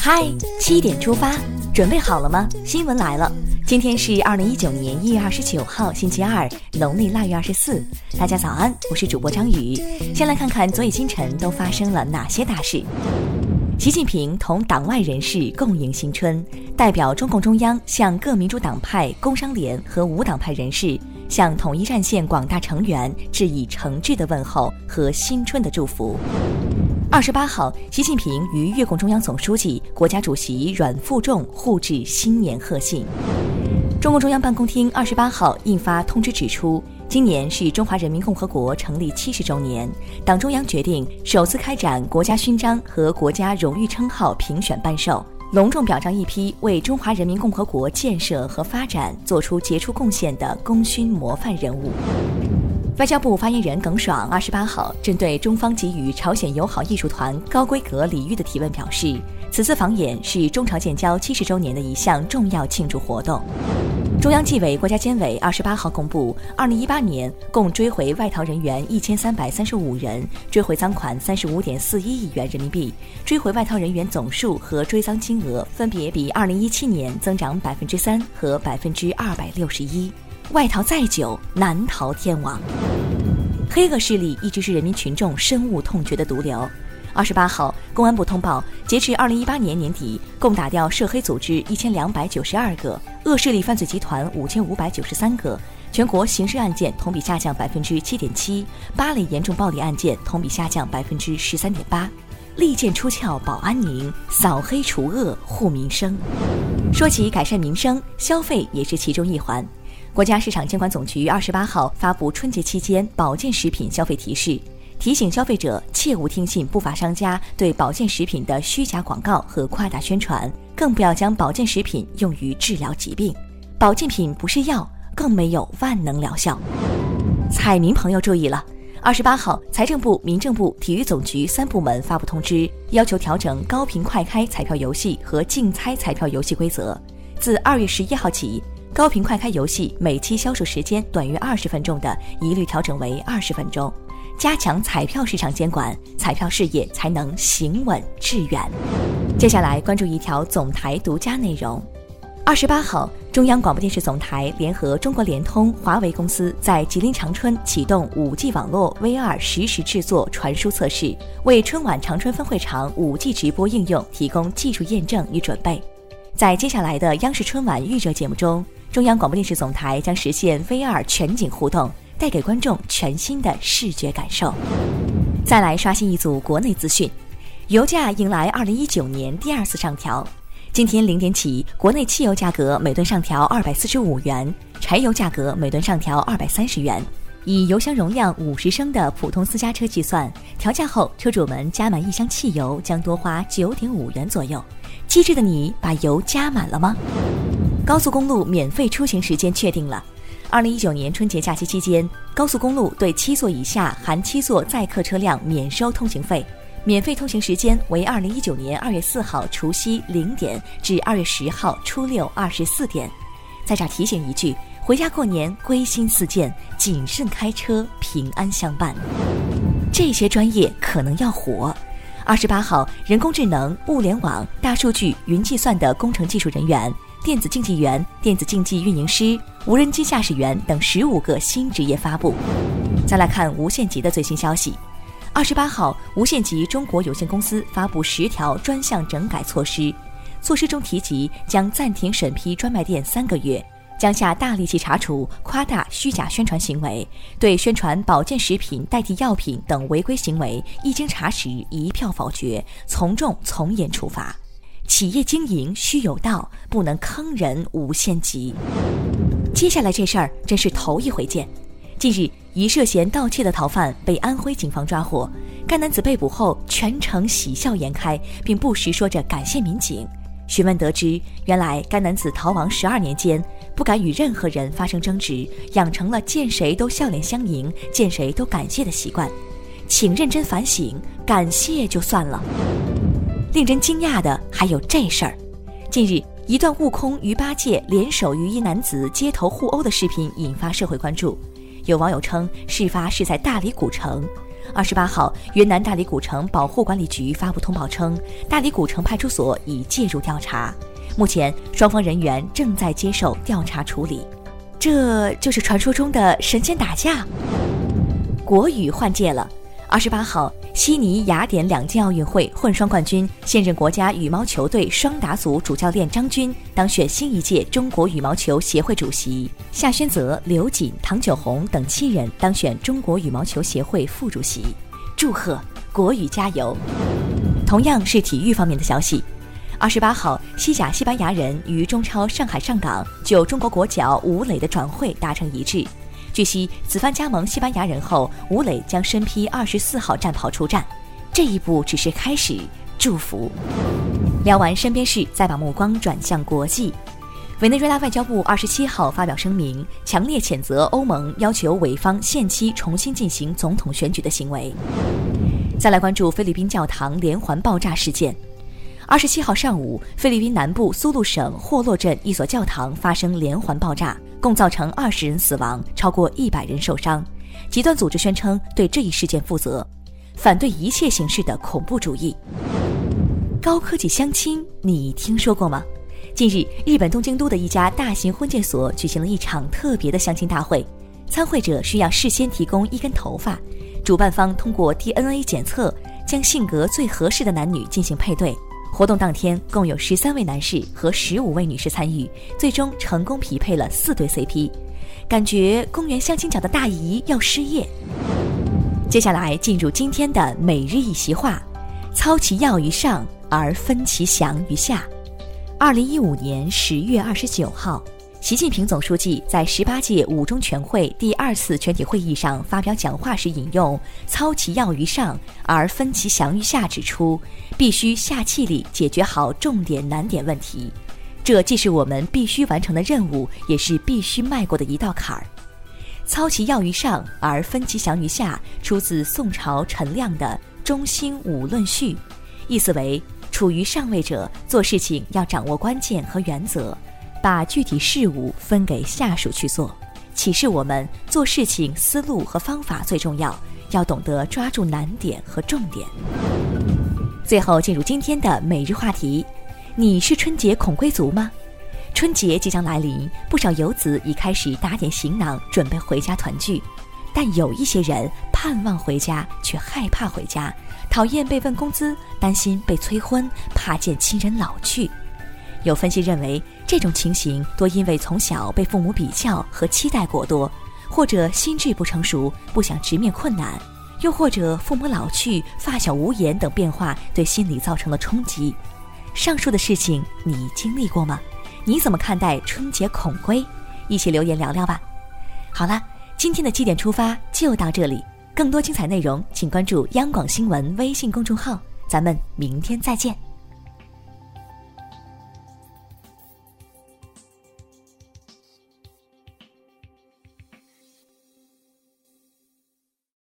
嗨，七点出发，准备好了吗？新闻来了，今天是二零一九年一月二十九号，星期二，农历腊月二十四。大家早安，我是主播张宇。先来看看昨夜今晨都发生了哪些大事。习近平同党外人士共迎新春，代表中共中央向各民主党派、工商联和无党派人士，向统一战线广大成员致以诚挚的问候和新春的祝福。二十八号，习近平与越共中央总书记、国家主席阮富仲互致新年贺信。中共中央办公厅二十八号印发通知指出，今年是中华人民共和国成立七十周年，党中央决定首次开展国家勋章和国家荣誉称号评选颁授，隆重表彰一批为中华人民共和国建设和发展作出杰出贡献的功勋模范人物。外交部发言人耿爽二十八号针对中方给予朝鲜友好艺术团高规格礼遇的提问表示，此次访演是中朝建交七十周年的一项重要庆祝活动。中央纪委国家监委二十八号公布，二零一八年共追回外逃人员一千三百三十五人，追回赃款三十五点四一亿元人民币，追回外逃人员总数和追赃金额分别比二零一七年增长百分之三和百分之二百六十一。外逃再久，难逃天网。黑恶势力一直是人民群众深恶痛绝的毒瘤。二十八号，公安部通报，截至二零一八年年底，共打掉涉黑组织一千两百九十二个，恶势力犯罪集团五千五百九十三个，全国刑事案件同比下降百分之七点七，八类严重暴力案件同比下降百分之十三点八。利剑出鞘保安宁，扫黑除恶护民生。说起改善民生，消费也是其中一环。国家市场监管总局二十八号发布春节期间保健食品消费提示，提醒消费者切勿听信不法商家对保健食品的虚假广告和夸大宣传，更不要将保健食品用于治疗疾病。保健品不是药，更没有万能疗效。彩民朋友注意了，二十八号，财政部、民政部、体育总局三部门发布通知，要求调整高频快开彩票游戏和竞猜彩票游戏规则，自二月十一号起。高频快开游戏每期销售时间短于二十分钟的，一律调整为二十分钟，加强彩票市场监管，彩票事业才能行稳致远。接下来关注一条总台独家内容：二十八号，中央广播电视总台联合中国联通、华为公司在吉林长春启动五 G 网络 V 二实时制作传输测试，为春晚长春分会场五 G 直播应用提供技术验证与准备。在接下来的央视春晚预热节目中。中央广播电视总台将实现 VR 全景互动，带给观众全新的视觉感受。再来刷新一组国内资讯，油价迎来2019年第二次上调。今天零点起，国内汽油价格每吨上调245元，柴油价格每吨上调230元。以油箱容量50升的普通私家车计算，调价后车主们加满一箱汽油将多花9.5元左右。机智的你，把油加满了吗？高速公路免费出行时间确定了。二零一九年春节假期期间，高速公路对七座以下含七座载客车辆免收通行费，免费通行时间为二零一九年二月四号除夕零点至二月十号初六二十四点。在这儿提醒一句：回家过年归心似箭，谨慎开车，平安相伴。这些专业可能要火。二十八号，人工智能、物联网、大数据、云计算的工程技术人员。电子竞技员、电子竞技运营师、无人机驾驶员等十五个新职业发布。再来看无限极的最新消息：二十八号，无限极中国有限公司发布十条专项整改措施，措施中提及将暂停审批专卖店三个月，将下大力气查处夸大虚假宣传行为，对宣传保健食品代替药品等违规行为，一经查实一票否决，从重从严处罚。企业经营需有道，不能坑人无限极。接下来这事儿真是头一回见。近日，一涉嫌盗窃的逃犯被安徽警方抓获。该男子被捕后全程喜笑颜开，并不时说着感谢民警。询问得知，原来该男子逃亡十二年间，不敢与任何人发生争执，养成了见谁都笑脸相迎、见谁都感谢的习惯。请认真反省，感谢就算了。令人惊讶的还有这事儿。近日，一段悟空、与八戒联手与一男子街头互殴的视频引发社会关注。有网友称，事发是在大理古城。二十八号，云南大理古城保护管理局发布通报称，大理古城派出所已介入调查，目前双方人员正在接受调查处理。这就是传说中的神仙打架。国羽换届了。二十八号，悉尼、雅典两届奥运会混双冠军、现任国家羽毛球队双打组主教练张军当选新一届中国羽毛球协会主席，夏轩泽、刘瑾、唐九红等七人当选中国羽毛球协会副主席。祝贺国羽加油！同样是体育方面的消息，二十八号，西甲西班牙人与中超上海上港就中国国脚吴磊的转会达成一致。据悉，此番加盟西班牙人后，吴磊将身披二十四号战袍出战。这一步只是开始，祝福。聊完身边事，再把目光转向国际。委内瑞拉外交部二十七号发表声明，强烈谴责欧盟要求委方限期重新进行总统选举的行为。再来关注菲律宾教堂连环爆炸事件。二十七号上午，菲律宾南部苏禄省霍洛镇一所教堂发生连环爆炸。共造成二十人死亡，超过一百人受伤。极端组织宣称对这一事件负责，反对一切形式的恐怖主义。高科技相亲，你听说过吗？近日，日本东京都的一家大型婚介所举行了一场特别的相亲大会，参会者需要事先提供一根头发，主办方通过 DNA 检测，将性格最合适的男女进行配对。活动当天，共有十三位男士和十五位女士参与，最终成功匹配了四对 CP。感觉公园相亲角的大姨要失业。接下来进入今天的每日一席话：操其要于上，而分其详于下。二零一五年十月二十九号。习近平总书记在十八届五中全会第二次全体会议上发表讲话时引用“操其要于上，而分其详于下”，指出必须下气力解决好重点难点问题，这既是我们必须完成的任务，也是必须迈过的一道坎儿。“操其要于上，而分其详于下”出自宋朝陈亮的《中兴五论序》，意思为处于上位者做事情要掌握关键和原则。把具体事务分给下属去做，启示我们做事情思路和方法最重要，要懂得抓住难点和重点。最后进入今天的每日话题：你是春节恐归族吗？春节即将来临，不少游子已开始打点行囊，准备回家团聚。但有一些人盼望回家，却害怕回家，讨厌被问工资，担心被催婚，怕见亲人老去。有分析认为，这种情形多因为从小被父母比较和期待过多，或者心智不成熟，不想直面困难，又或者父母老去、发小无言等变化对心理造成了冲击。上述的事情你经历过吗？你怎么看待春节恐归？一起留言聊聊吧。好了，今天的七点出发就到这里，更多精彩内容请关注央广新闻微信公众号，咱们明天再见。